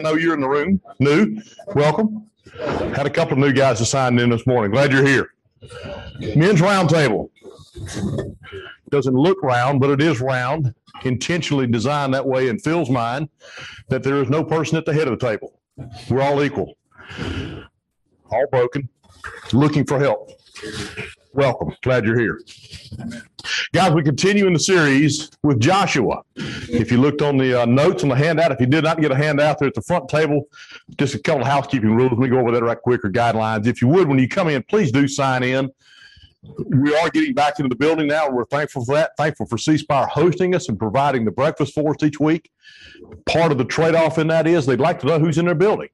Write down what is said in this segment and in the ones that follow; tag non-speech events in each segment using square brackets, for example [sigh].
know you're in the room. New, welcome. Had a couple of new guys that signed in this morning. Glad you're here. Men's roundtable. Doesn't look round, but it is round, intentionally designed that way in Phil's mind, that there is no person at the head of the table. We're all equal, all broken, looking for help. Welcome. Glad you're here. Guys, we continue in the series with Joshua. If you looked on the uh, notes on the handout, if you did not get a handout there at the front table, just a couple of housekeeping rules. Let me go over that right quick or guidelines. If you would, when you come in, please do sign in. We are getting back into the building now. We're thankful for that. Thankful for C Spire hosting us and providing the breakfast for us each week. Part of the trade off in that is they'd like to know who's in their building.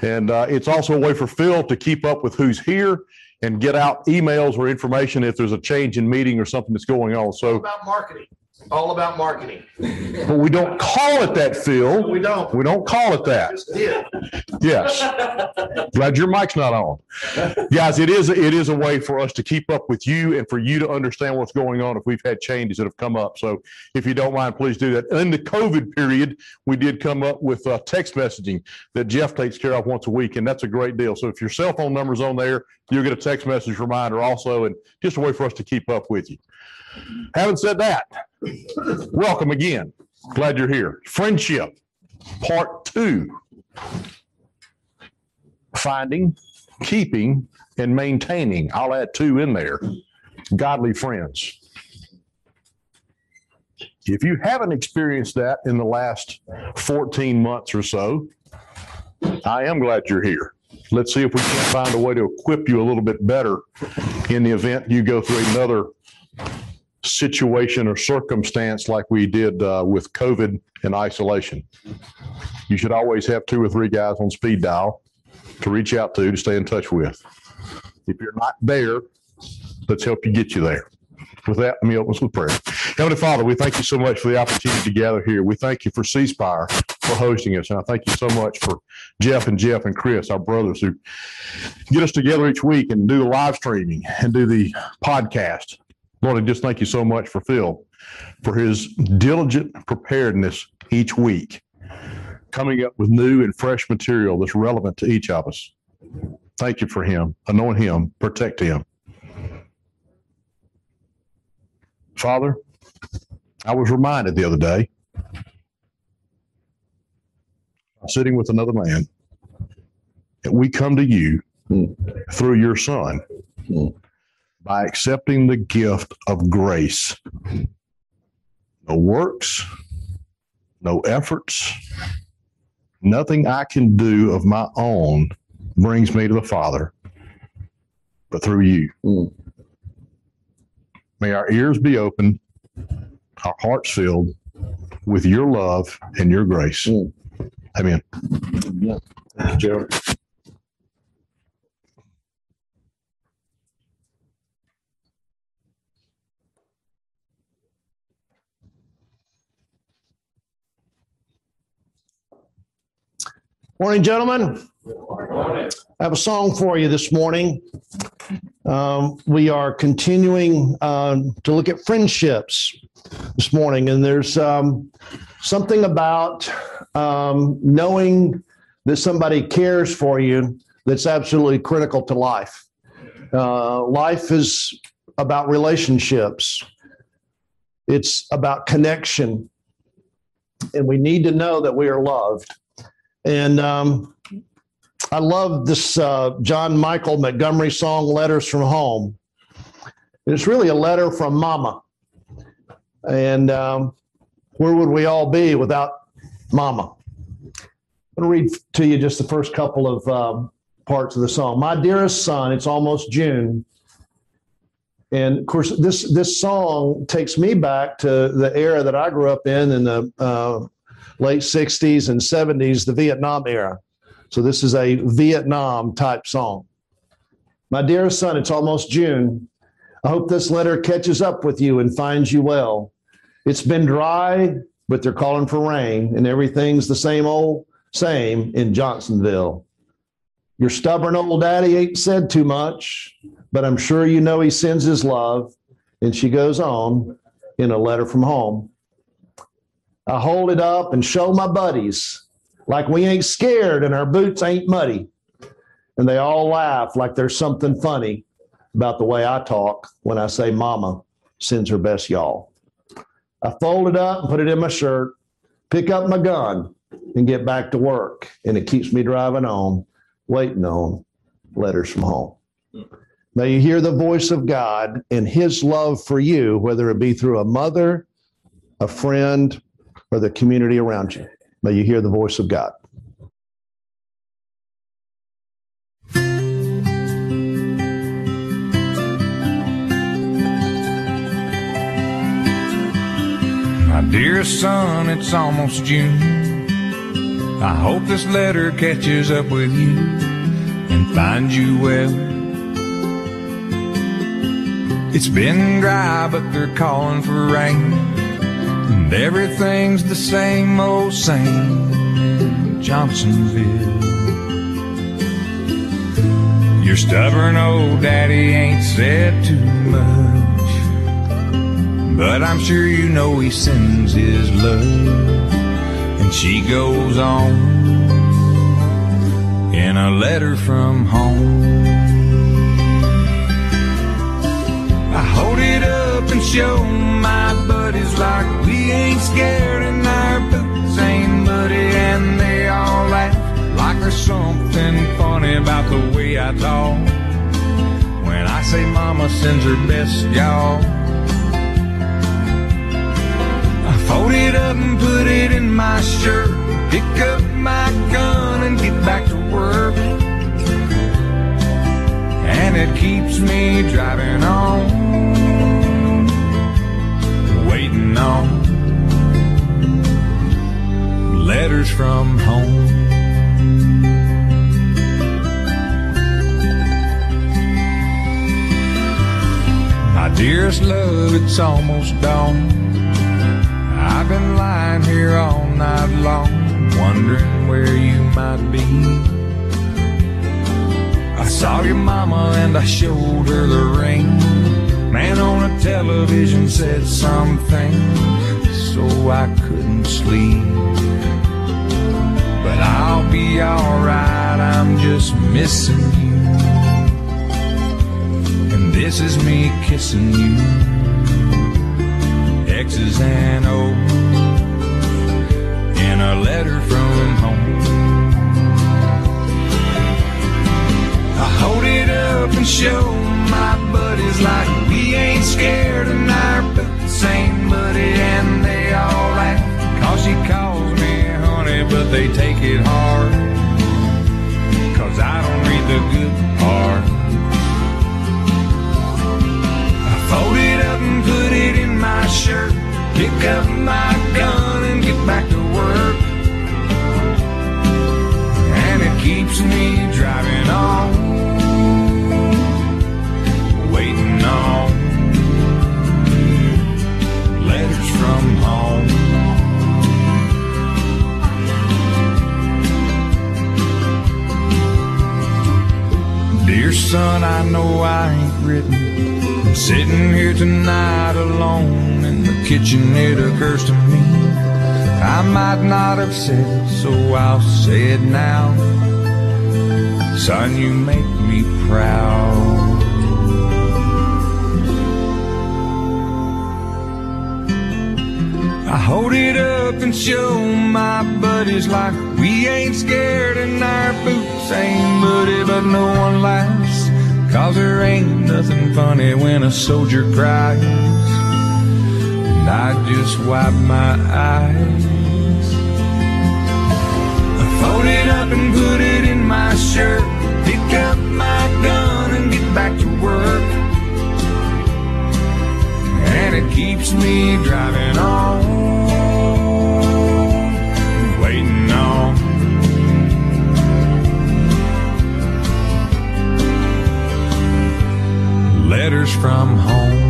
And uh, it's also a way for Phil to keep up with who's here and get out emails or information if there's a change in meeting or something that's going on. So, about marketing, all about marketing. but we don't call it that, Phil. We don't. We don't call it that. Did. Yes. [laughs] Glad your mic's not on. Guys, it is, it is a way for us to keep up with you and for you to understand what's going on if we've had changes that have come up. So if you don't mind, please do that. In the COVID period, we did come up with uh, text messaging that Jeff takes care of once a week, and that's a great deal. So if your cell phone number's on there, you'll get a text message reminder also, and just a way for us to keep up with you. Having said that, welcome again. Glad you're here. Friendship, part two finding, keeping, and maintaining. I'll add two in there godly friends. If you haven't experienced that in the last 14 months or so, I am glad you're here. Let's see if we can find a way to equip you a little bit better in the event you go through another situation or circumstance like we did uh, with COVID and isolation. You should always have two or three guys on speed dial to reach out to, to stay in touch with. If you're not there, let's help you get you there. With that, let me open with prayer. Heavenly Father, we thank you so much for the opportunity to gather here. We thank you for C Spire for hosting us. And I thank you so much for Jeff and Jeff and Chris, our brothers who get us together each week and do the live streaming and do the podcast. Lord, I just thank you so much for Phil, for his diligent preparedness each week coming up with new and fresh material that's relevant to each of us. Thank you for him. Anoint him, protect him. Father, I was reminded the other day, sitting with another man, we come to you through your son by accepting the gift of grace. No works, no efforts, Nothing I can do of my own brings me to the Father, but through you. Mm. May our ears be open, our hearts filled with your love and your grace. Mm. Amen. Yeah. Thank you, Gerald. Morning, gentlemen. I have a song for you this morning. Um, we are continuing uh, to look at friendships this morning, and there's um, something about um, knowing that somebody cares for you that's absolutely critical to life. Uh, life is about relationships, it's about connection, and we need to know that we are loved. And um, I love this uh, John Michael Montgomery song, Letters from Home. It's really a letter from Mama. And um, where would we all be without Mama? I'm going to read to you just the first couple of um, parts of the song. My dearest son, it's almost June. And of course, this this song takes me back to the era that I grew up in in the uh, late 60s and 70s, the Vietnam era. So this is a Vietnam type song. My dearest son, it's almost June. I hope this letter catches up with you and finds you well. It's been dry, but they're calling for rain, and everything's the same old same in Johnsonville. Your stubborn old daddy ain't said too much, but I'm sure you know he sends his love. And she goes on in a letter from home. I hold it up and show my buddies like we ain't scared and our boots ain't muddy. And they all laugh like there's something funny about the way I talk when I say mama sends her best y'all. I fold it up and put it in my shirt, pick up my gun and get back to work. And it keeps me driving on, waiting on letters from home. May you hear the voice of God and his love for you, whether it be through a mother, a friend, or the community around you. May you hear the voice of God. My dear son, it's almost June. I hope this letter catches up with you and finds you well. It's been dry, but they're calling for rain. And everything's the same old same Johnsonville. Your stubborn old daddy ain't said too much. But I'm sure you know he sends his love. And she goes on in a letter from home. I hold it up and show my buddies like we ain't scared and our boots ain't muddy and they all laugh like there's something funny about the way I talk. When I say mama sends her best, y'all. I fold it up and put it in my shirt. Pick up my gun and get back to work. And it keeps me driving on, on letters from home. My dearest love, it's almost dawn. I've been lying here all night long, wondering where you might be. I saw your mama and I showed her the ring. Man on a television said something, so I couldn't sleep. But I'll be alright, I'm just missing you. And this is me kissing you. X's and O's in a letter from home. I hold it up and show my buddies like we ain't scared and our boots ain't muddy and they all laugh. Cause she calls me honey, but they take it hard. Cause I don't read the good part. I fold it up and put it in my shirt. Pick up my gun and get back to work. And it keeps me driving on, son, I know I ain't written. I'm sitting here tonight alone in the kitchen. It occurs to me I might not have said it, so I'll say it now. Son, you make me proud. I hold it up and show my buddies like we ain't scared and our boots ain't muddy, but no one laughs. Cause there ain't nothing funny when a soldier cries. And I just wipe my eyes. I fold it up and put it in my shirt. Pick up my gun and get back to work. And it keeps me driving on, letters from home.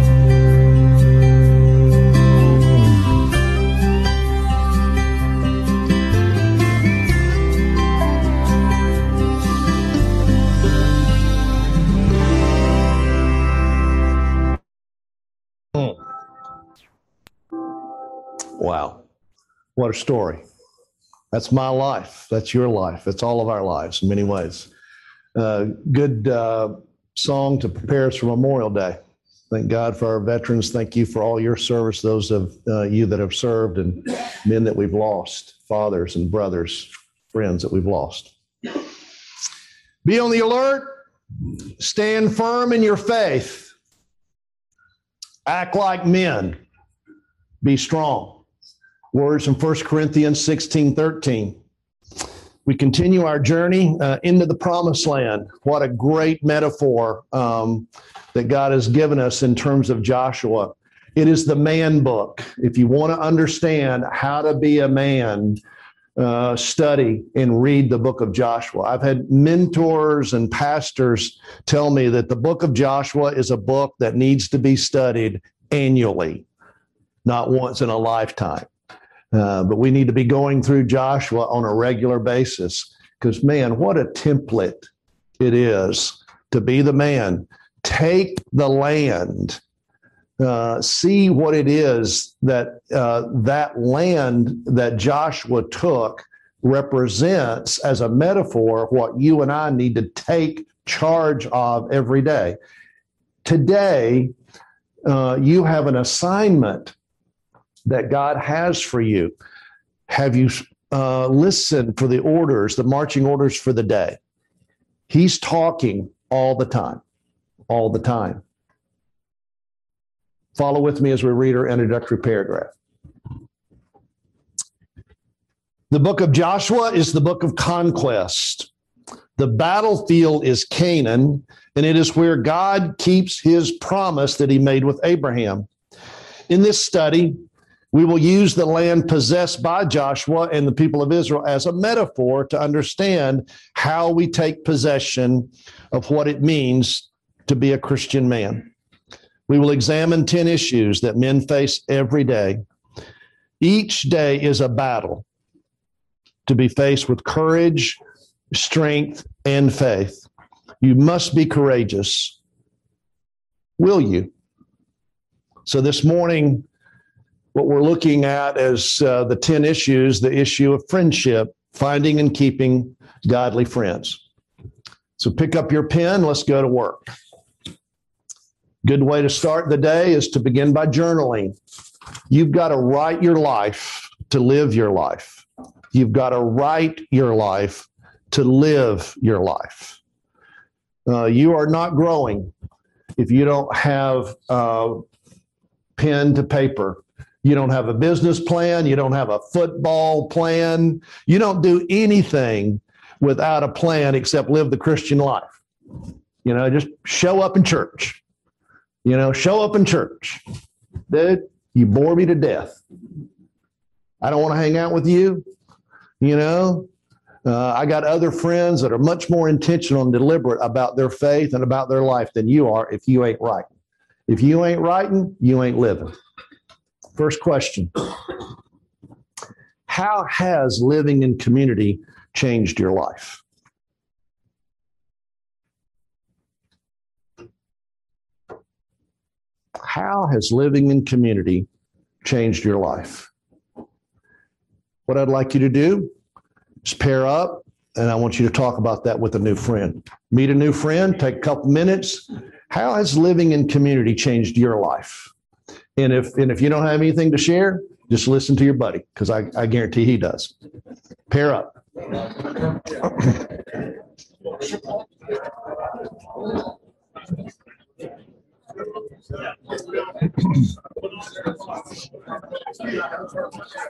Wow. What a story. That's my life. That's your life. That's all of our lives in many ways. Uh, good uh, song to prepare us for Memorial Day. Thank God for our veterans. Thank you for all your service, those of uh, you that have served and men that we've lost, fathers and brothers, friends that we've lost. Be on the alert. Stand firm in your faith. Act like men. Be strong. Words from 1 Corinthians 16 13. We continue our journey uh, into the promised land. What a great metaphor um, that God has given us in terms of Joshua. It is the man book. If you want to understand how to be a man, uh, study and read the book of Joshua. I've had mentors and pastors tell me that the book of Joshua is a book that needs to be studied annually, not once in a lifetime. Uh, but we need to be going through Joshua on a regular basis because, man, what a template it is to be the man. Take the land, uh, see what it is that uh, that land that Joshua took represents as a metaphor what you and I need to take charge of every day. Today, uh, you have an assignment that God has for you? Have you uh, listened for the orders, the marching orders for the day? He's talking all the time, all the time. Follow with me as we read our introductory paragraph. The book of Joshua is the book of conquest. The battlefield is Canaan, and it is where God keeps his promise that he made with Abraham. In this study, we will use the land possessed by Joshua and the people of Israel as a metaphor to understand how we take possession of what it means to be a Christian man. We will examine 10 issues that men face every day. Each day is a battle to be faced with courage, strength, and faith. You must be courageous. Will you? So this morning, what we're looking at as uh, the 10 issues the issue of friendship, finding and keeping godly friends. So pick up your pen, let's go to work. Good way to start the day is to begin by journaling. You've got to write your life to live your life. You've got to write your life to live your life. Uh, you are not growing if you don't have uh, pen to paper you don't have a business plan. You don't have a football plan. You don't do anything without a plan except live the Christian life. You know, just show up in church. You know, show up in church. Dude, you bore me to death. I don't want to hang out with you. You know, uh, I got other friends that are much more intentional and deliberate about their faith and about their life than you are if you ain't writing. If you ain't writing, you ain't living. First question How has living in community changed your life? How has living in community changed your life? What I'd like you to do is pair up, and I want you to talk about that with a new friend. Meet a new friend, take a couple minutes. How has living in community changed your life? And if and if you don't have anything to share, just listen to your buddy because I, I guarantee he does. Pair up. [clears throat]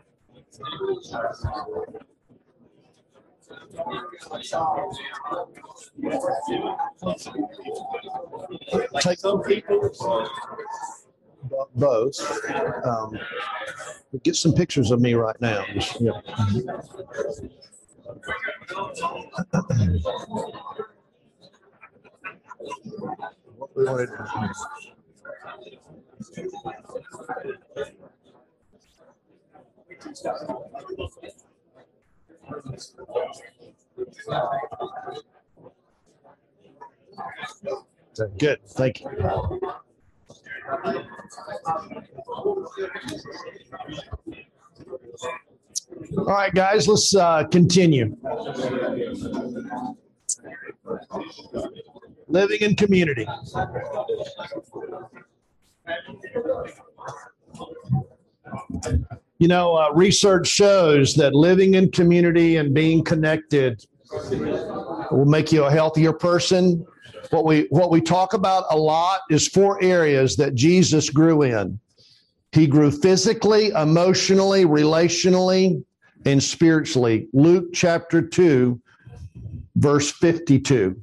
Take some people. Both. Um, Get some pictures of me right now. What we wanted to- Good, thank you. All right, guys, let's uh, continue. Living in community. You know, uh, research shows that living in community and being connected will make you a healthier person. What we what we talk about a lot is four areas that Jesus grew in. He grew physically, emotionally, relationally, and spiritually. Luke chapter 2, verse 52.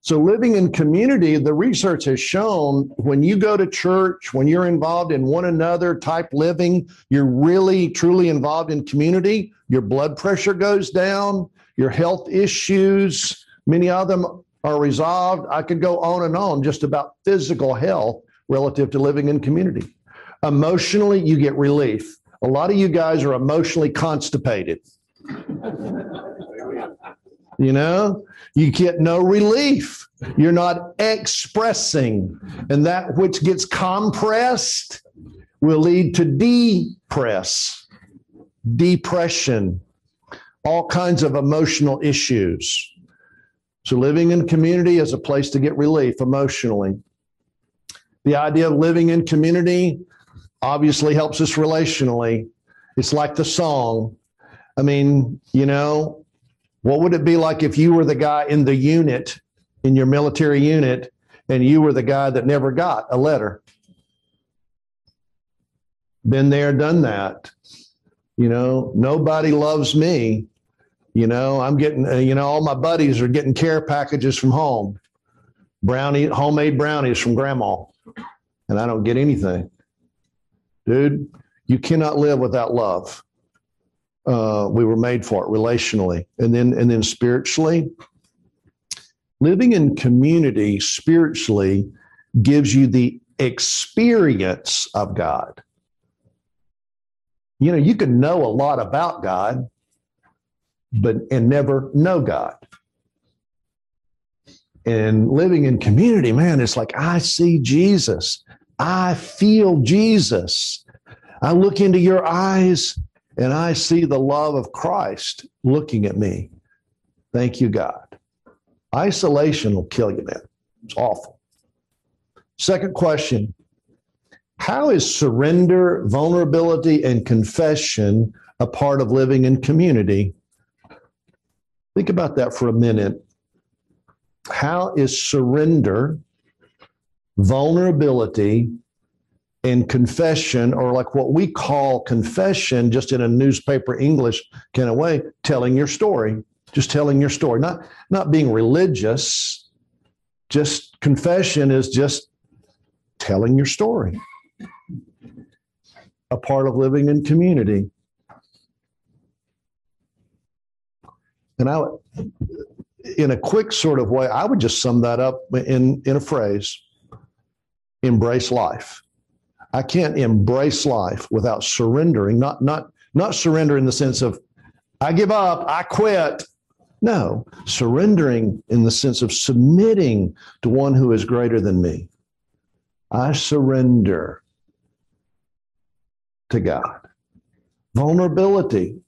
So, living in community, the research has shown when you go to church, when you're involved in one another type living, you're really truly involved in community, your blood pressure goes down, your health issues, many of them are resolved. I could go on and on just about physical health relative to living in community. Emotionally, you get relief. A lot of you guys are emotionally constipated. You know, you get no relief. You're not expressing. And that which gets compressed will lead to depress, depression, all kinds of emotional issues. So, living in community is a place to get relief emotionally. The idea of living in community obviously helps us relationally. It's like the song. I mean, you know, what would it be like if you were the guy in the unit, in your military unit, and you were the guy that never got a letter? Been there, done that. You know, nobody loves me. You know, I'm getting, uh, you know, all my buddies are getting care packages from home, brownie, homemade brownies from grandma, and I don't get anything. Dude, you cannot live without love. Uh, we were made for it relationally and then and then spiritually. Living in community spiritually gives you the experience of god. You know you can know a lot about god but and never know god and living in community man it's like i see jesus i feel jesus i look into your eyes and I see the love of Christ looking at me. Thank you, God. Isolation will kill you, man. It's awful. Second question How is surrender, vulnerability, and confession a part of living in community? Think about that for a minute. How is surrender, vulnerability, and confession, or like what we call confession, just in a newspaper English kind of way, telling your story, just telling your story, not not being religious. Just confession is just telling your story. A part of living in community. And I, in a quick sort of way, I would just sum that up in in a phrase: embrace life. I can't embrace life without surrendering, not not not surrender in the sense of I give up, I quit. No, surrendering in the sense of submitting to one who is greater than me. I surrender to God. Vulnerability.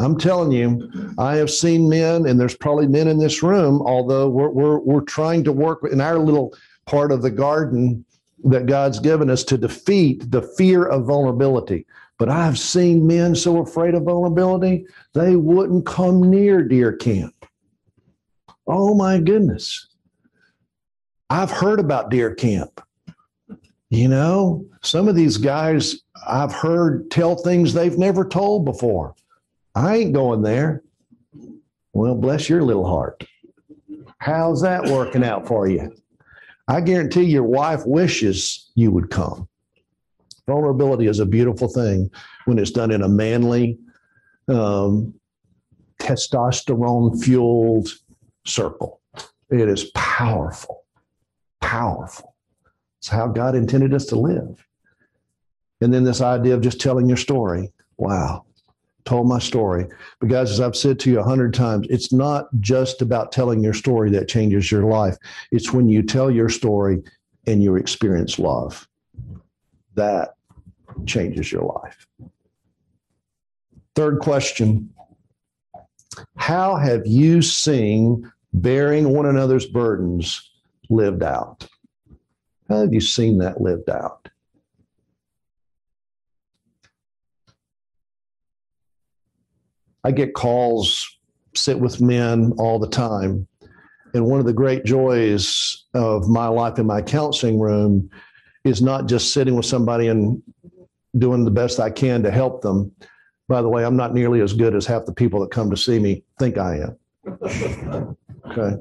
I'm telling you, I have seen men, and there's probably men in this room, although we're, we're, we're trying to work in our little part of the garden that God's given us to defeat the fear of vulnerability. But I've seen men so afraid of vulnerability, they wouldn't come near deer camp. Oh my goodness. I've heard about deer camp. You know, some of these guys I've heard tell things they've never told before. I ain't going there. Well, bless your little heart. How's that working out for you? I guarantee your wife wishes you would come. Vulnerability is a beautiful thing when it's done in a manly, um, testosterone fueled circle. It is powerful, powerful. It's how God intended us to live. And then this idea of just telling your story. Wow, told my story. But guys, as I've said to you a hundred times, it's not just about telling your story that changes your life. It's when you tell your story and you experience love. That changes your life. Third question How have you seen bearing one another's burdens lived out? How have you seen that lived out? I get calls, sit with men all the time. And one of the great joys of my life in my counseling room is not just sitting with somebody and doing the best I can to help them. By the way, I'm not nearly as good as half the people that come to see me think I am. [laughs] Okay.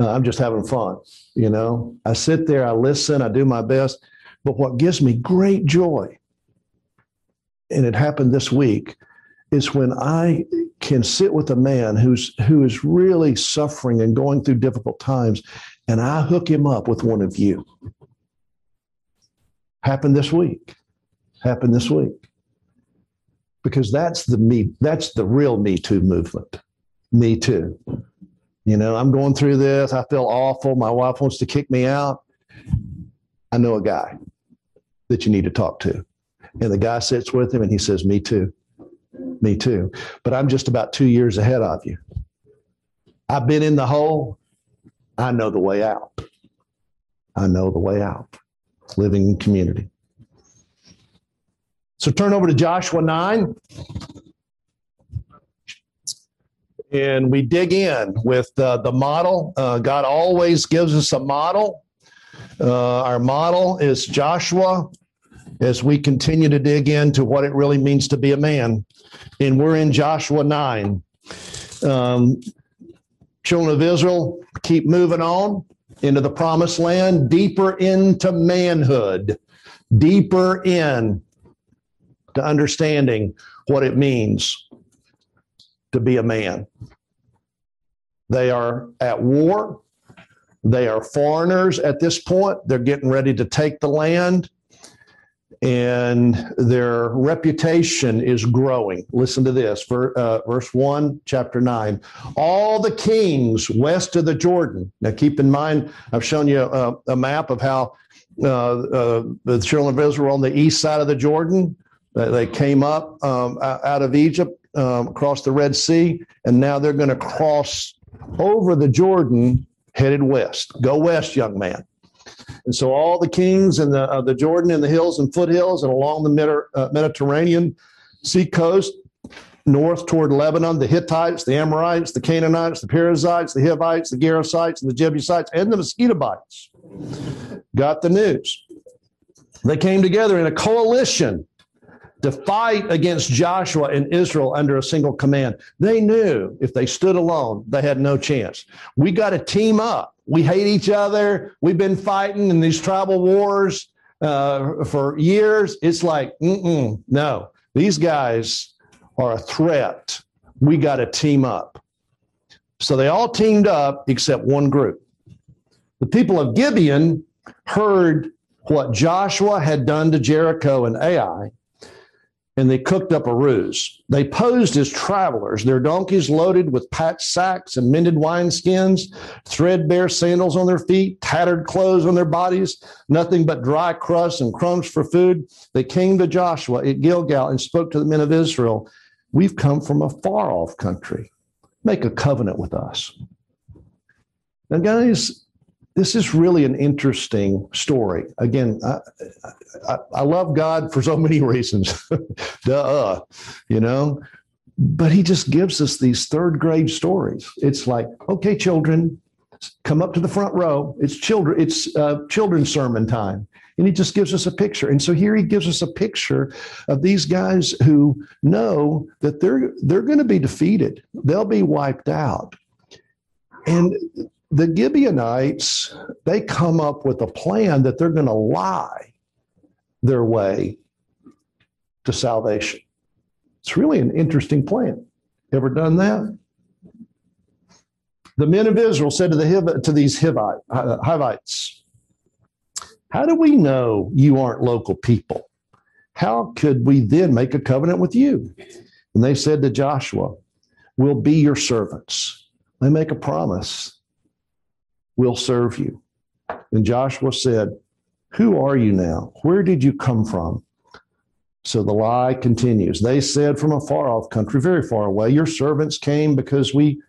Uh, I'm just having fun. You know, I sit there, I listen, I do my best. But what gives me great joy, and it happened this week, is when I can sit with a man who's who is really suffering and going through difficult times, and I hook him up with one of you. Happened this week. Happened this week. Because that's the me, that's the real Me Too movement. Me too. You know, I'm going through this. I feel awful. My wife wants to kick me out. I know a guy that you need to talk to. And the guy sits with him and he says, Me too. Me too. But I'm just about two years ahead of you. I've been in the hole. I know the way out. I know the way out. Living in community. So turn over to Joshua 9. And we dig in with uh, the model. Uh, God always gives us a model. Uh, our model is Joshua as we continue to dig into what it really means to be a man. And we're in Joshua 9. Um, children of Israel keep moving on into the promised land, deeper into manhood, deeper in to understanding what it means to be a man. They are at war. They are foreigners at this point. They're getting ready to take the land, and their reputation is growing. Listen to this uh, verse 1, chapter 9. All the kings west of the Jordan. Now, keep in mind, I've shown you a, a map of how uh, uh, the children of Israel on the east side of the Jordan. They came up um, out of Egypt, um, across the Red Sea, and now they're going to cross over the Jordan, headed west. Go west, young man. And so all the kings and the uh, the Jordan and the hills and foothills and along the uh, Mediterranean sea coast, north toward Lebanon, the Hittites, the Amorites, the Canaanites, the Perizzites, the Hivites, the Gerasites, and the Jebusites, and the Mosquitobites got the news. They came together in a coalition to fight against Joshua and Israel under a single command. They knew if they stood alone, they had no chance. We got to team up. We hate each other. We've been fighting in these tribal wars uh, for years. It's like, no, these guys are a threat. We got to team up. So they all teamed up except one group. The people of Gibeon heard what Joshua had done to Jericho and Ai and they cooked up a ruse. They posed as travelers, their donkeys loaded with patched sacks and mended wineskins, threadbare sandals on their feet, tattered clothes on their bodies, nothing but dry crusts and crumbs for food. They came to Joshua at Gilgal and spoke to the men of Israel We've come from a far off country. Make a covenant with us. Now, guys, this is really an interesting story. Again, I, I, I love God for so many [laughs] reasons. [laughs] Duh, you know, but he just gives us these third grade stories. It's like, okay, children, come up to the front row. It's children. It's uh, children's sermon time, and he just gives us a picture. And so here he gives us a picture of these guys who know that they're they're going to be defeated. They'll be wiped out, and the Gibeonites, they come up with a plan that they're going to lie their way to salvation. It's really an interesting plan. Ever done that? The men of Israel said to the Hiv- to these Hivite, Hivites, "How do we know you aren't local people? How could we then make a covenant with you?" And they said to Joshua, "We'll be your servants." They make a promise will serve you. And Joshua said, Who are you now? Where did you come from? So the lie continues. They said from a far off country, very far away, Your servants came because we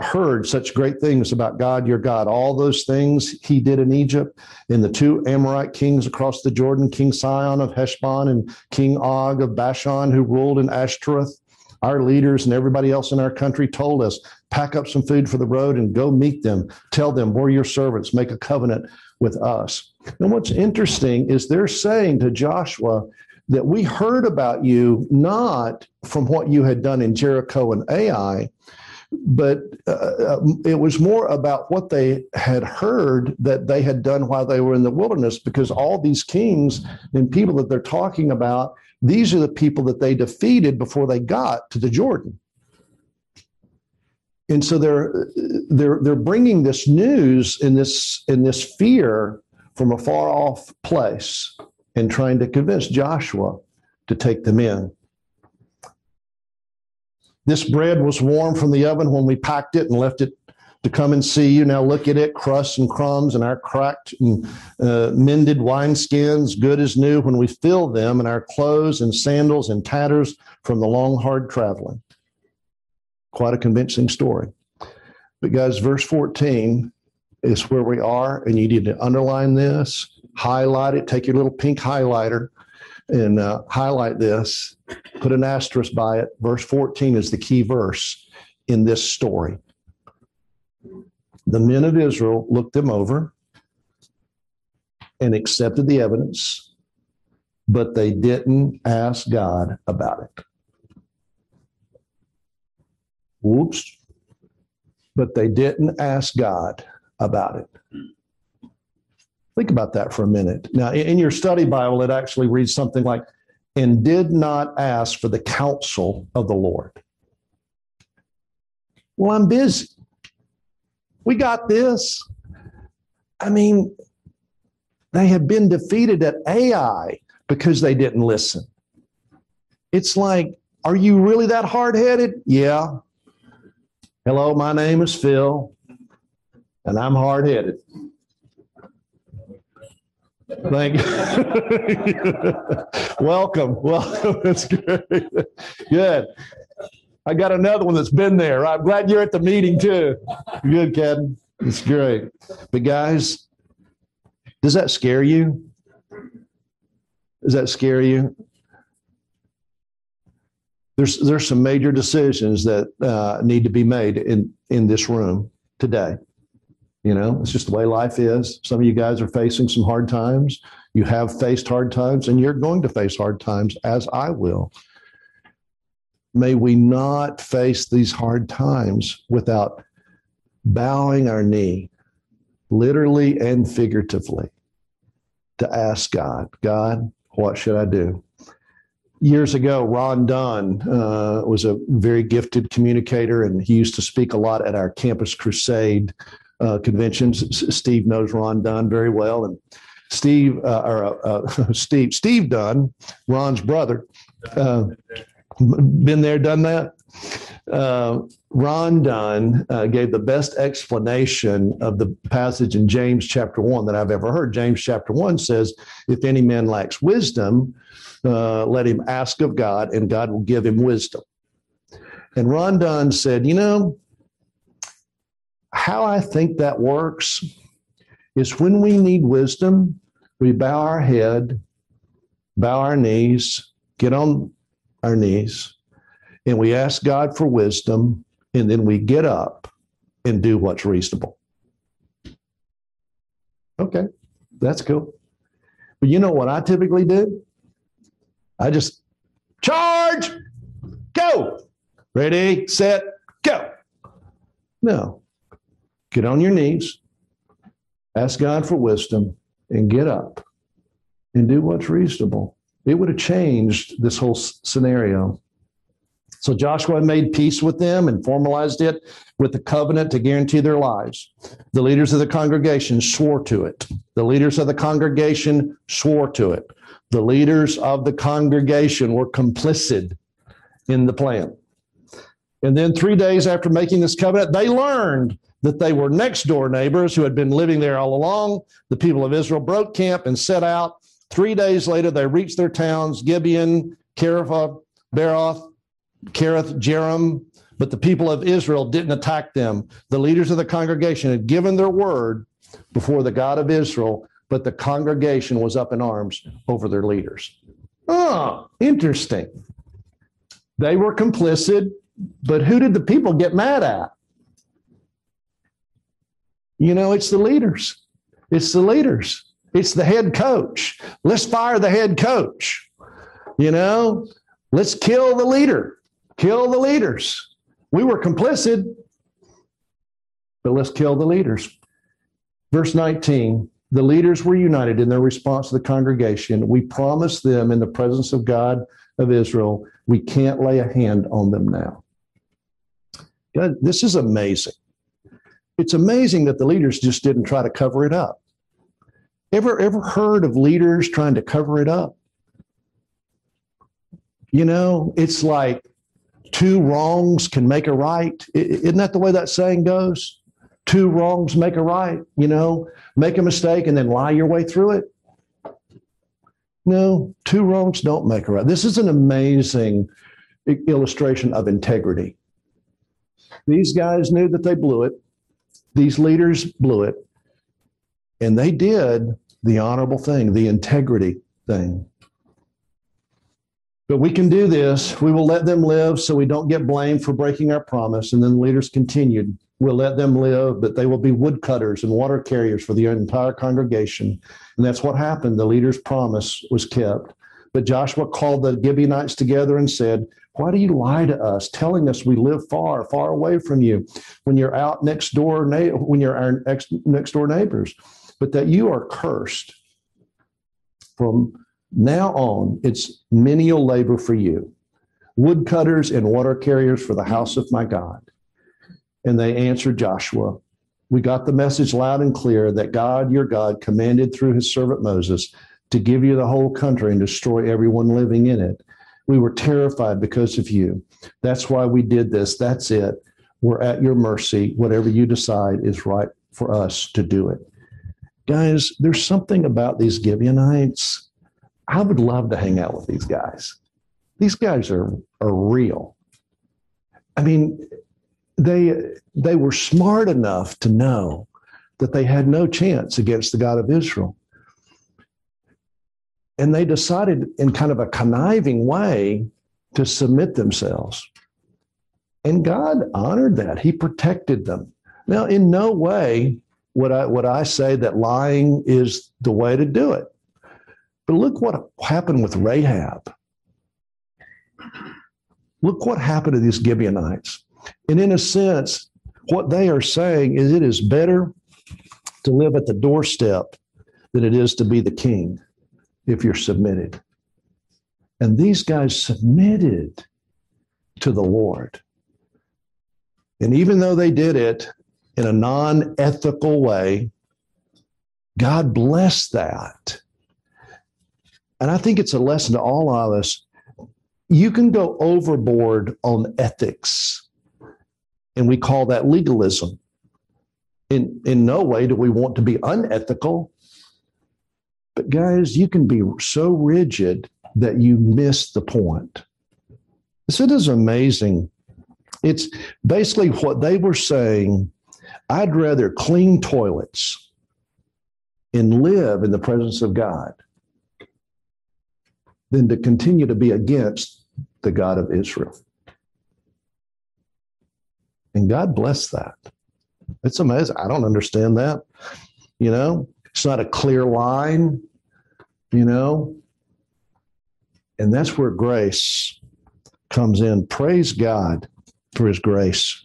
heard such great things about God, your God. All those things he did in Egypt, in the two Amorite kings across the Jordan, King Sihon of Heshbon and King Og of Bashan, who ruled in Ashtaroth. Our leaders and everybody else in our country told us pack up some food for the road and go meet them. Tell them we're your servants. Make a covenant with us. And what's interesting is they're saying to Joshua that we heard about you not from what you had done in Jericho and Ai, but uh, it was more about what they had heard that they had done while they were in the wilderness because all these kings and people that they're talking about these are the people that they defeated before they got to the jordan and so they're they're they're bringing this news in this in this fear from a far off place and trying to convince Joshua to take them in. This bread was warm from the oven when we packed it and left it to come and see you. Now look at it, crusts and crumbs and our cracked and uh, mended wineskins, good as new when we fill them, and our clothes and sandals and tatters from the long, hard traveling. Quite a convincing story. But, guys, verse 14 is where we are, and you need to underline this, highlight it, take your little pink highlighter and uh, highlight this, put an asterisk by it. Verse 14 is the key verse in this story. The men of Israel looked them over and accepted the evidence, but they didn't ask God about it. Whoops. But they didn't ask God about it. Think about that for a minute. Now, in your study Bible, it actually reads something like, and did not ask for the counsel of the Lord. Well, I'm busy. We got this. I mean, they had been defeated at Ai because they didn't listen. It's like, are you really that hard headed? Yeah. Hello, my name is Phil, and I'm hard headed. Thank you. [laughs] welcome. Welcome. [laughs] That's great. Good. I got another one that's been there. I'm glad you're at the meeting too. Good, Kevin. It's great. But guys, does that scare you? Does that scare you? There's there's some major decisions that uh, need to be made in in this room today. You know, it's just the way life is. Some of you guys are facing some hard times. You have faced hard times, and you're going to face hard times, as I will. May we not face these hard times without bowing our knee, literally and figuratively, to ask God, God, what should I do? Years ago, Ron Dunn uh, was a very gifted communicator, and he used to speak a lot at our campus crusade uh, conventions. Steve knows Ron Dunn very well, and Steve, uh, or uh, [laughs] Steve, Steve Dunn, Ron's brother, uh, been there, done that. Uh, Ron Dunn uh, gave the best explanation of the passage in James chapter one that I've ever heard. James chapter one says, If any man lacks wisdom, uh, let him ask of God, and God will give him wisdom. And Ron Dunn said, You know, how I think that works is when we need wisdom, we bow our head, bow our knees, get on our knees, and we ask God for wisdom, and then we get up and do what's reasonable. Okay, that's cool. But you know what I typically do? I just charge, go, ready, set, go. No, get on your knees, ask God for wisdom, and get up and do what's reasonable. It would have changed this whole scenario. So Joshua made peace with them and formalized it with the covenant to guarantee their lives. The leaders of the congregation swore to it. The leaders of the congregation swore to it. The leaders of the congregation were complicit in the plan. And then three days after making this covenant, they learned that they were next door neighbors who had been living there all along. The people of Israel broke camp and set out. Three days later, they reached their towns Gibeon, Kerith, Beeroth, Kiriath, Jearim, but the people of Israel didn't attack them. The leaders of the congregation had given their word before the God of Israel, but the congregation was up in arms over their leaders. Oh, interesting. They were complicit, but who did the people get mad at? You know, it's the leaders. It's the leaders. It's the head coach. Let's fire the head coach. You know, let's kill the leader, kill the leaders. We were complicit, but let's kill the leaders. Verse 19 the leaders were united in their response to the congregation. We promised them in the presence of God of Israel, we can't lay a hand on them now. God, this is amazing. It's amazing that the leaders just didn't try to cover it up. Ever ever heard of leaders trying to cover it up? You know, it's like two wrongs can make a right. Isn't that the way that saying goes? Two wrongs make a right, you know, make a mistake and then lie your way through it. No, two wrongs don't make a right. This is an amazing illustration of integrity. These guys knew that they blew it. These leaders blew it. And they did the honorable thing, the integrity thing. But we can do this. We will let them live so we don't get blamed for breaking our promise. And then the leaders continued. We'll let them live, but they will be woodcutters and water carriers for the entire congregation. And that's what happened. The leader's promise was kept. But Joshua called the Gibeonites together and said, Why do you lie to us, telling us we live far, far away from you when you're out next door, when you're our next door neighbors? But that you are cursed. From now on, it's menial labor for you, woodcutters and water carriers for the house of my God. And they answered Joshua, We got the message loud and clear that God, your God, commanded through his servant Moses to give you the whole country and destroy everyone living in it. We were terrified because of you. That's why we did this. That's it. We're at your mercy. Whatever you decide is right for us to do it. Guys, there's something about these Gibeonites. I would love to hang out with these guys. These guys are, are real. I mean, they they were smart enough to know that they had no chance against the God of Israel. And they decided in kind of a conniving way to submit themselves. And God honored that. He protected them. Now, in no way would I would I say that lying is the way to do it. But look what happened with Rahab. Look what happened to these Gibeonites. And in a sense, what they are saying is it is better to live at the doorstep than it is to be the king if you're submitted. And these guys submitted to the Lord. And even though they did it in a non ethical way, God bless that. And I think it's a lesson to all of us. You can go overboard on ethics, and we call that legalism. In, in no way do we want to be unethical. But, guys, you can be so rigid that you miss the point. So it is amazing. It's basically what they were saying. I'd rather clean toilets and live in the presence of God than to continue to be against the God of Israel. And God bless that. It's amazing. I don't understand that. You know, it's not a clear line, you know. And that's where grace comes in. Praise God for his grace.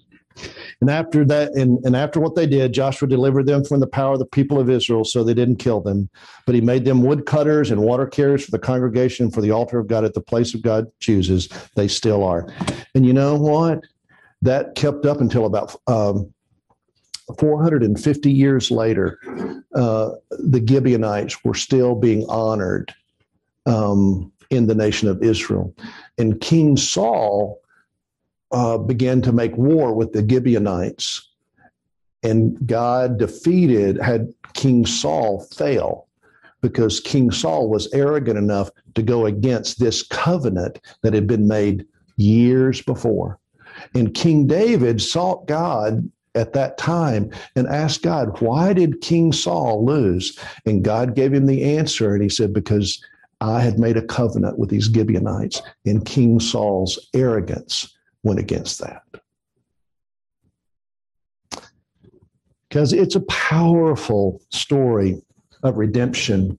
And after that, and, and after what they did, Joshua delivered them from the power of the people of Israel, so they didn't kill them. But he made them woodcutters and water carriers for the congregation for the altar of God at the place of God chooses. They still are. And you know what? That kept up until about um, 450 years later. Uh, the Gibeonites were still being honored um, in the nation of Israel. And King Saul uh, began to make war with the Gibeonites. And God defeated, had King Saul fail because King Saul was arrogant enough to go against this covenant that had been made years before. And King David sought God at that time and asked God, why did King Saul lose? And God gave him the answer. And he said, because I had made a covenant with these Gibeonites, and King Saul's arrogance went against that. Because it's a powerful story of redemption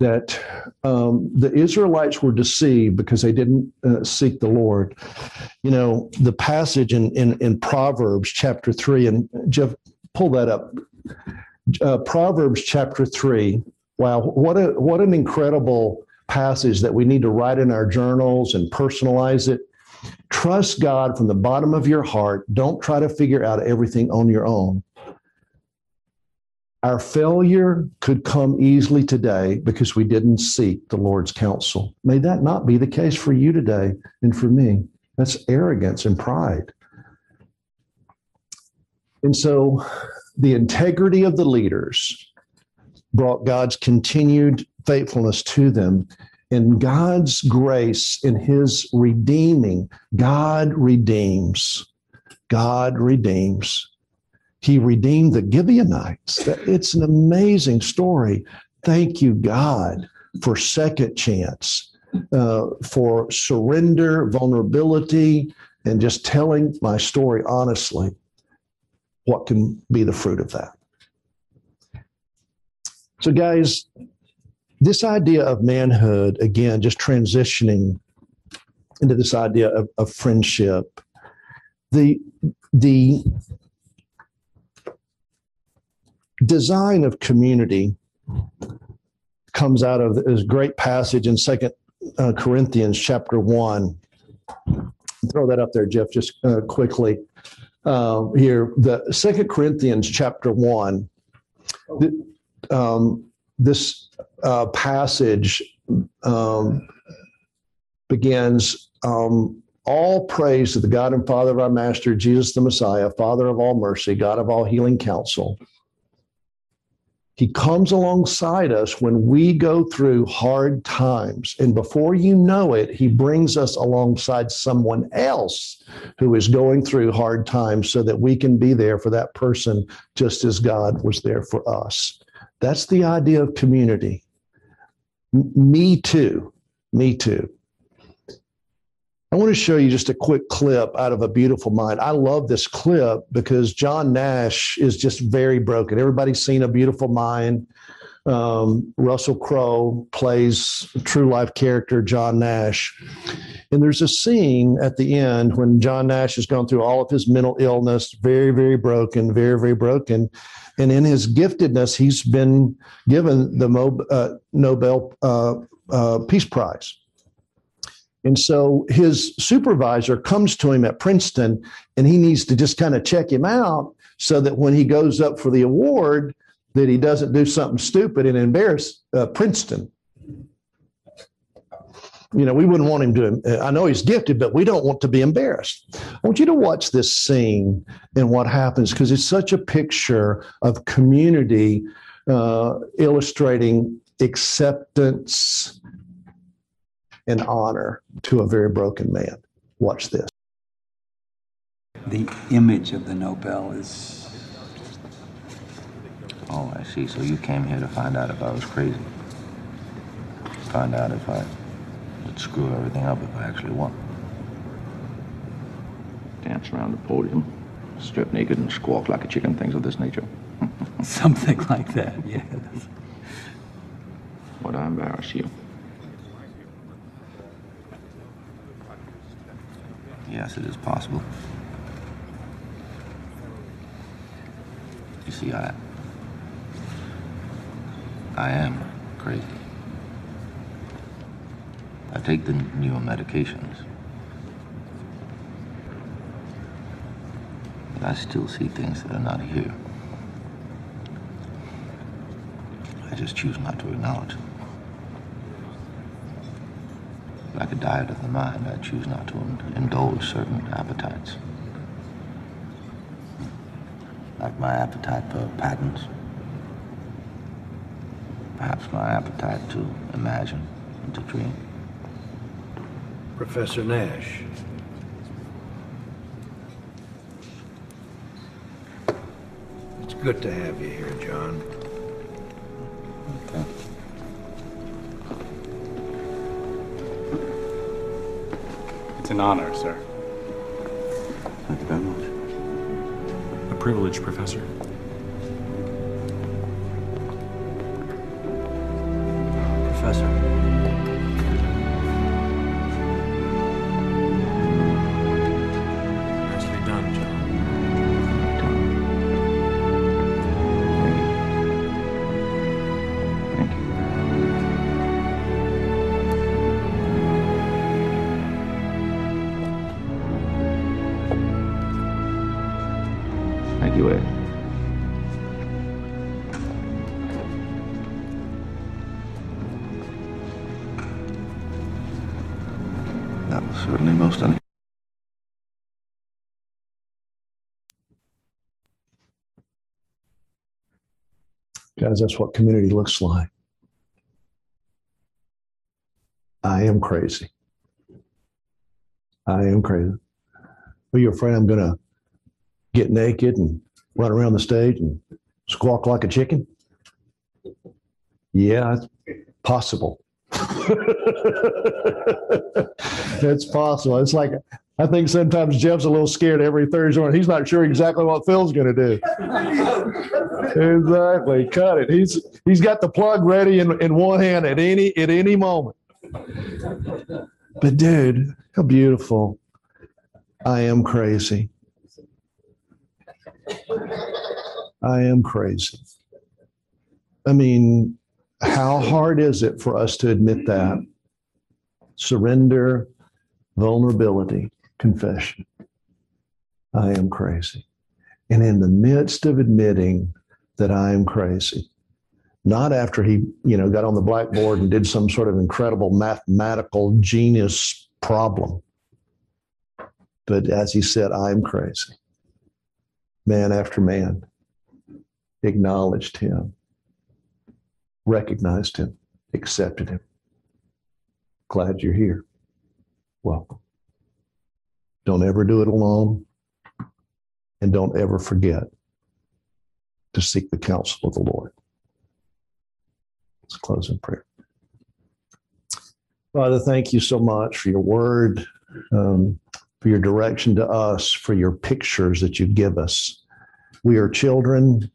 that um, the Israelites were deceived because they didn't uh, seek the Lord. You know, the passage in, in, in Proverbs chapter 3, and Jeff, pull that up. Uh, Proverbs chapter 3. Wow, what a what an incredible passage that we need to write in our journals and personalize it. Trust God from the bottom of your heart. Don't try to figure out everything on your own. Our failure could come easily today because we didn't seek the Lord's counsel. May that not be the case for you today and for me. That's arrogance and pride. And so the integrity of the leaders brought God's continued faithfulness to them in God's grace, in His redeeming, God redeems. God redeems. He redeemed the Gibeonites. It's an amazing story. Thank you, God, for second chance, uh, for surrender, vulnerability, and just telling my story honestly. What can be the fruit of that? So, guys, this idea of manhood, again, just transitioning into this idea of, of friendship, the the design of community comes out of this great passage in Second uh, Corinthians chapter one. Throw that up there, Jeff, just uh, quickly uh, here. The Second Corinthians chapter one. Um, this uh, passage um, begins um, all praise to the God and Father of our Master, Jesus the Messiah, Father of all mercy, God of all healing counsel. He comes alongside us when we go through hard times. And before you know it, he brings us alongside someone else who is going through hard times so that we can be there for that person just as God was there for us. That's the idea of community. M- me too. Me too. I want to show you just a quick clip out of A Beautiful Mind. I love this clip because John Nash is just very broken. Everybody's seen A Beautiful Mind. Um, Russell Crowe plays true life character John Nash. And there's a scene at the end when John Nash has gone through all of his mental illness, very, very broken, very, very broken. And in his giftedness, he's been given the Mo- uh, Nobel uh, uh, Peace Prize. And so his supervisor comes to him at Princeton and he needs to just kind of check him out so that when he goes up for the award, that he doesn't do something stupid and embarrass uh, Princeton. You know, we wouldn't want him to. I know he's gifted, but we don't want to be embarrassed. I want you to watch this scene and what happens because it's such a picture of community uh, illustrating acceptance and honor to a very broken man. Watch this. The image of the Nobel is Oh, I see. So you came here to find out if I was crazy. Find out if I would screw everything up if I actually won. Dance around the podium, strip naked and squawk like a chicken, things of this nature. [laughs] something like that, yes. Would I embarrass you? Yes, it is possible. You see, I. I am crazy. I take the newer medications. But I still see things that are not here. I just choose not to acknowledge them. Like a diet of the mind, I choose not to indulge certain appetites. Like my appetite for patents. Perhaps my appetite to imagine and to dream. Professor Nash. It's good to have you here, John. An honor, sir. Thank you very much. A privilege, Professor. Professor. That certainly most un- Guys, that's what community looks like. I am crazy. I am crazy. Are you afraid I'm going to get naked and run around the stage and squawk like a chicken? Yeah, it's possible. [laughs] it's possible. It's like, I think sometimes Jeff's a little scared every Thursday morning. He's not sure exactly what Phil's going to do. Exactly. Cut it. He's he's got the plug ready in, in one hand at any at any moment. But dude, how beautiful. I am crazy. I am crazy. I mean, how hard is it for us to admit that? Surrender, vulnerability, confession. I am crazy. And in the midst of admitting that I am crazy, not after he, you know, got on the blackboard and did some sort of incredible mathematical genius problem, but as he said, I'm crazy. Man after man acknowledged him, recognized him, accepted him. Glad you're here. Welcome. Don't ever do it alone. And don't ever forget to seek the counsel of the Lord. Let's close in prayer. Father, thank you so much for your word, um, for your direction to us, for your pictures that you give us. We are children,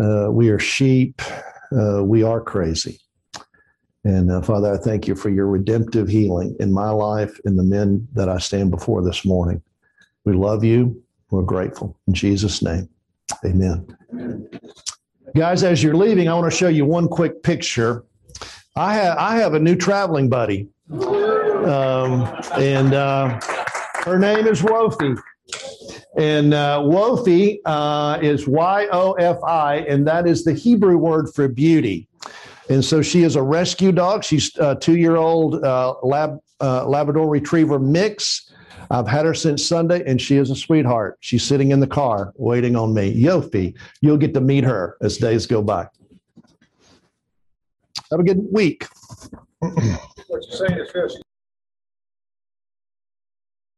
uh, we are sheep, uh, we are crazy. And uh, Father, I thank you for your redemptive healing in my life and the men that I stand before this morning. We love you. We're grateful. In Jesus' name, amen. Guys, as you're leaving, I want to show you one quick picture. I have, I have a new traveling buddy, um, and uh, her name is Yofi. And uh, Yofi uh, is Y O F I, and that is the Hebrew word for beauty. And so she is a rescue dog. She's a two year old uh, lab, uh, Labrador Retriever mix. I've had her since Sunday, and she is a sweetheart. She's sitting in the car waiting on me. Yofi, you'll get to meet her as days go by. Have a good week. What you're saying is